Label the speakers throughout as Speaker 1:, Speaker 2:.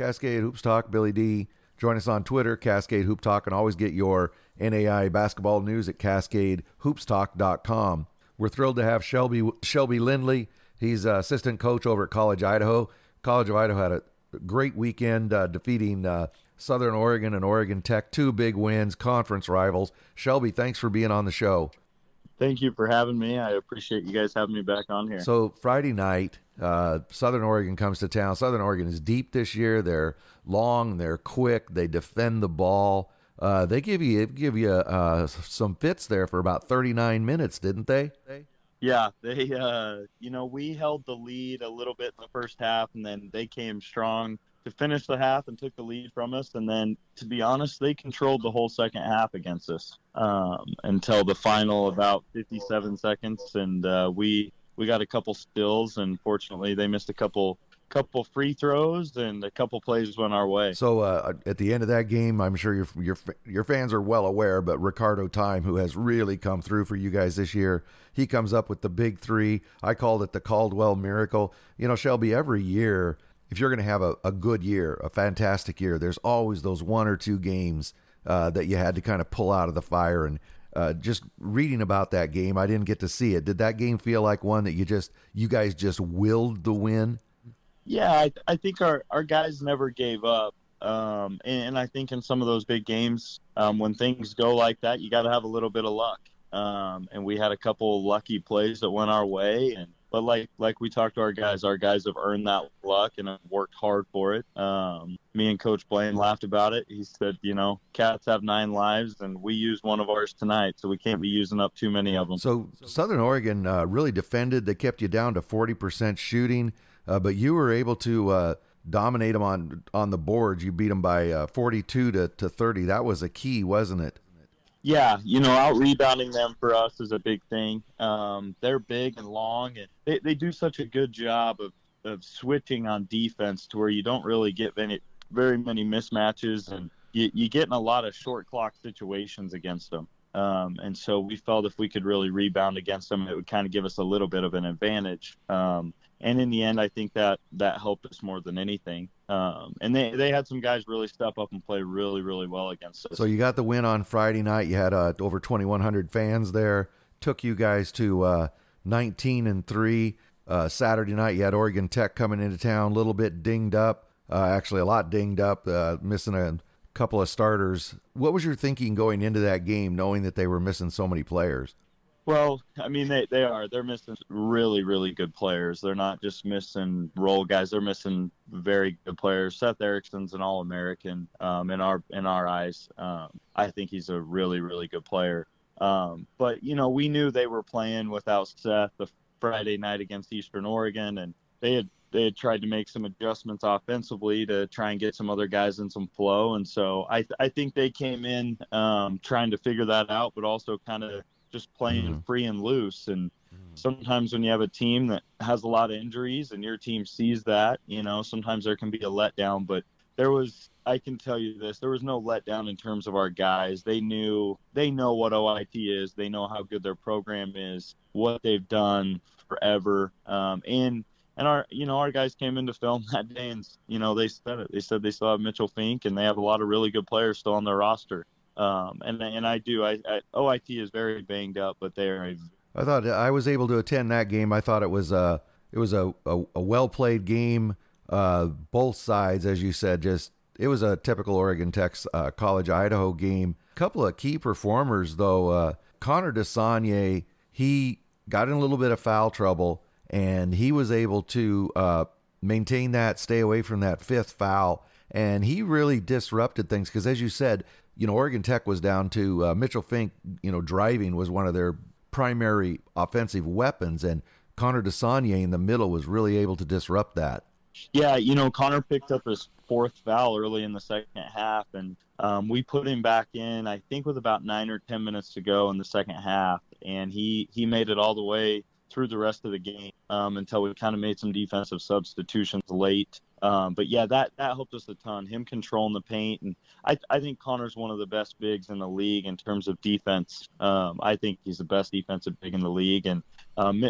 Speaker 1: Cascade Hoops Talk, Billy D. Join us on Twitter, Cascade Hoop Talk, and always get your NAIA basketball news at CascadeHoopsTalk.com. We're thrilled to have Shelby Shelby Lindley. He's uh, assistant coach over at College Idaho. College of Idaho had a great weekend uh, defeating uh, Southern Oregon and Oregon Tech, two big wins, conference rivals. Shelby, thanks for being on the show.
Speaker 2: Thank you for having me. I appreciate you guys having me back on here.
Speaker 1: So Friday night, uh, Southern Oregon comes to town. Southern Oregon is deep this year. They're long, they're quick, they defend the ball. Uh, they give you give you uh, some fits there for about 39 minutes, didn't they?
Speaker 2: Yeah, they uh, you know we held the lead a little bit in the first half, and then they came strong to finish the half and took the lead from us. And then, to be honest, they controlled the whole second half against us um, until the final about 57 seconds. And uh, we we got a couple stills, and fortunately, they missed a couple couple free throws and a couple plays went our way.
Speaker 1: So uh, at the end of that game, I'm sure your your your fans are well aware, but Ricardo Time, who has really come through for you guys this year, he comes up with the big three. I called it the Caldwell miracle. You know, Shelby, every year if you're going to have a, a good year, a fantastic year, there's always those one or two games uh, that you had to kind of pull out of the fire. And uh, just reading about that game, I didn't get to see it. Did that game feel like one that you just, you guys just willed the win?
Speaker 2: Yeah, I, I think our, our guys never gave up. Um, and, and, I think in some of those big games, um, when things go like that, you got to have a little bit of luck. Um, and we had a couple lucky plays that went our way, and but like like we talked to our guys, our guys have earned that luck and have worked hard for it. Um, me and Coach Blaine laughed about it. He said, you know, cats have nine lives, and we used one of ours tonight, so we can't be using up too many of them.
Speaker 1: So Southern Oregon uh, really defended. They kept you down to forty percent shooting, uh, but you were able to. Uh, dominate them on on the boards. You beat them by uh, 42 to, to 30. That was a key, wasn't it?
Speaker 2: Yeah, you know, out rebounding them for us is a big thing. Um, they're big and long, and they, they do such a good job of, of switching on defense to where you don't really get any very many mismatches, and you, you get in a lot of short clock situations against them. Um, and so we felt if we could really rebound against them, it would kind of give us a little bit of an advantage. Um, and in the end, I think that that helped us more than anything. Um, and they they had some guys really step up and play really really well against us.
Speaker 1: So you got the win on Friday night. You had uh, over 2,100 fans there. Took you guys to uh, 19 and three. Uh, Saturday night, you had Oregon Tech coming into town, a little bit dinged up. Uh, actually, a lot dinged up, uh, missing a couple of starters. What was your thinking going into that game, knowing that they were missing so many players?
Speaker 2: Well, I mean, they, they are. They're missing really, really good players. They're not just missing role guys. They're missing very good players. Seth Erickson's an All American um, in our in our eyes. Um, I think he's a really, really good player. Um, but you know, we knew they were playing without Seth the Friday night against Eastern Oregon, and they had they had tried to make some adjustments offensively to try and get some other guys in some flow. And so I th- I think they came in um, trying to figure that out, but also kind of just playing mm-hmm. free and loose. And mm-hmm. sometimes when you have a team that has a lot of injuries and your team sees that, you know, sometimes there can be a letdown. But there was, I can tell you this, there was no letdown in terms of our guys. They knew, they know what OIT is. They know how good their program is, what they've done forever. Um, and, and our, you know, our guys came into film that day and, you know, they said it. They said they still have Mitchell Fink and they have a lot of really good players still on their roster. Um, and and I do. I, I OIT is very banged up, but they are.
Speaker 1: I thought I was able to attend that game. I thought it was a it was a a, a well played game. Uh, both sides, as you said, just it was a typical Oregon Tech uh, College Idaho game. A couple of key performers though. Uh, Connor Desanye, he got in a little bit of foul trouble, and he was able to uh, maintain that, stay away from that fifth foul, and he really disrupted things because, as you said, you know, Oregon Tech was down to uh, Mitchell Fink, you know, driving was one of their primary offensive weapons, and Connor Desanye in the middle was really able to disrupt that.
Speaker 2: Yeah, you know, Connor picked up his fourth foul early in the second half, and um, we put him back in. I think with about nine or ten minutes to go in the second half, and he he made it all the way through the rest of the game um, until we kind of made some defensive substitutions late. Um, but yeah, that that helped us a ton. Him controlling the paint, and I I think Connor's one of the best bigs in the league in terms of defense. Um, I think he's the best defensive big in the league, and um,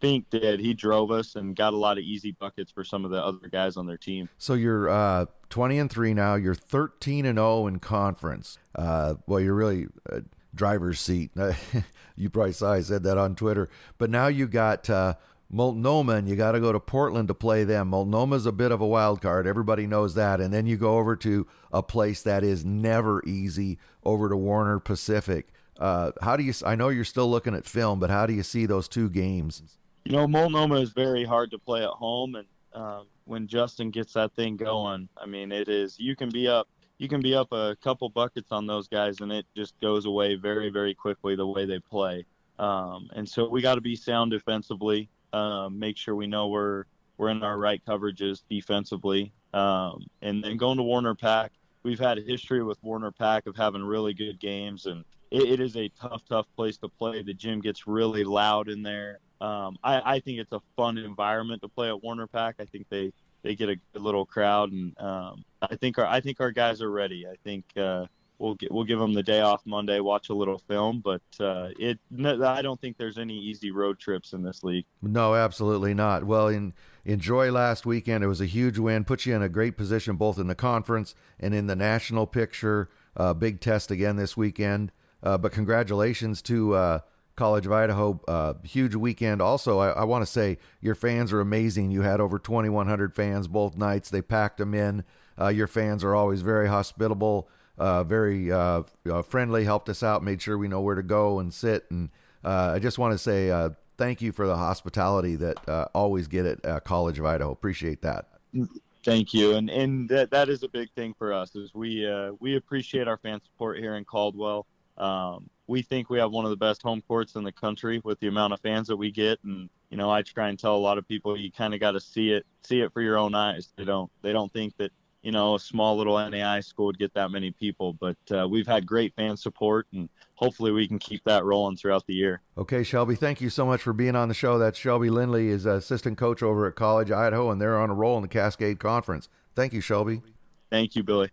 Speaker 2: Fink did. He drove us and got a lot of easy buckets for some of the other guys on their team.
Speaker 1: So you're uh, 20 and three now. You're 13 and 0 in conference. Uh, well, you're really uh, driver's seat. you probably saw I said that on Twitter. But now you got uh, Multnomah, and you got to go to Portland to play them. Multnomah's a bit of a wild card. Everybody knows that. And then you go over to a place that is never easy, over to Warner Pacific. Uh, how do you? I know you're still looking at film, but how do you see those two games?
Speaker 2: You know, Multnomah is very hard to play at home, and um, when Justin gets that thing going, I mean, it is. You can be up. You can be up a couple buckets on those guys, and it just goes away very, very quickly the way they play. Um, and so we got to be sound defensively. Um, make sure we know we're we're in our right coverages defensively. Um, and then going to Warner Pack, we've had a history with Warner Pack of having really good games, and it, it is a tough, tough place to play. The gym gets really loud in there. Um, I, I think it's a fun environment to play at Warner Pack. I think they they get a little crowd, and um, I think our I think our guys are ready. I think uh, we'll get, we'll give them the day off Monday, watch a little film, but uh, it I don't think there's any easy road trips in this league.
Speaker 1: No, absolutely not. Well, in enjoy last weekend. It was a huge win, put you in a great position both in the conference and in the national picture. Uh, big test again this weekend. Uh, but congratulations to uh, College of Idaho. Uh, huge weekend. Also, I, I want to say your fans are amazing. You had over 2,100 fans both nights. They packed them in. Uh, your fans are always very hospitable, uh, very uh, friendly. Helped us out, made sure we know where to go and sit. And I just want to say thank you for the hospitality that always get at College of Idaho. Appreciate that.
Speaker 2: Thank you, and and that that is a big thing for us. Is we we appreciate our fan support here in Caldwell. Um, we think we have one of the best home courts in the country with the amount of fans that we get, and you know, I try and tell a lot of people you kind of got to see it, see it for your own eyes. They don't, they don't think that you know a small little NAIA school would get that many people, but uh, we've had great fan support, and hopefully we can keep that rolling throughout the year.
Speaker 1: Okay, Shelby, thank you so much for being on the show. That's Shelby Lindley, is assistant coach over at College Idaho, and they're on a roll in the Cascade Conference. Thank you, Shelby.
Speaker 2: Thank you, Billy.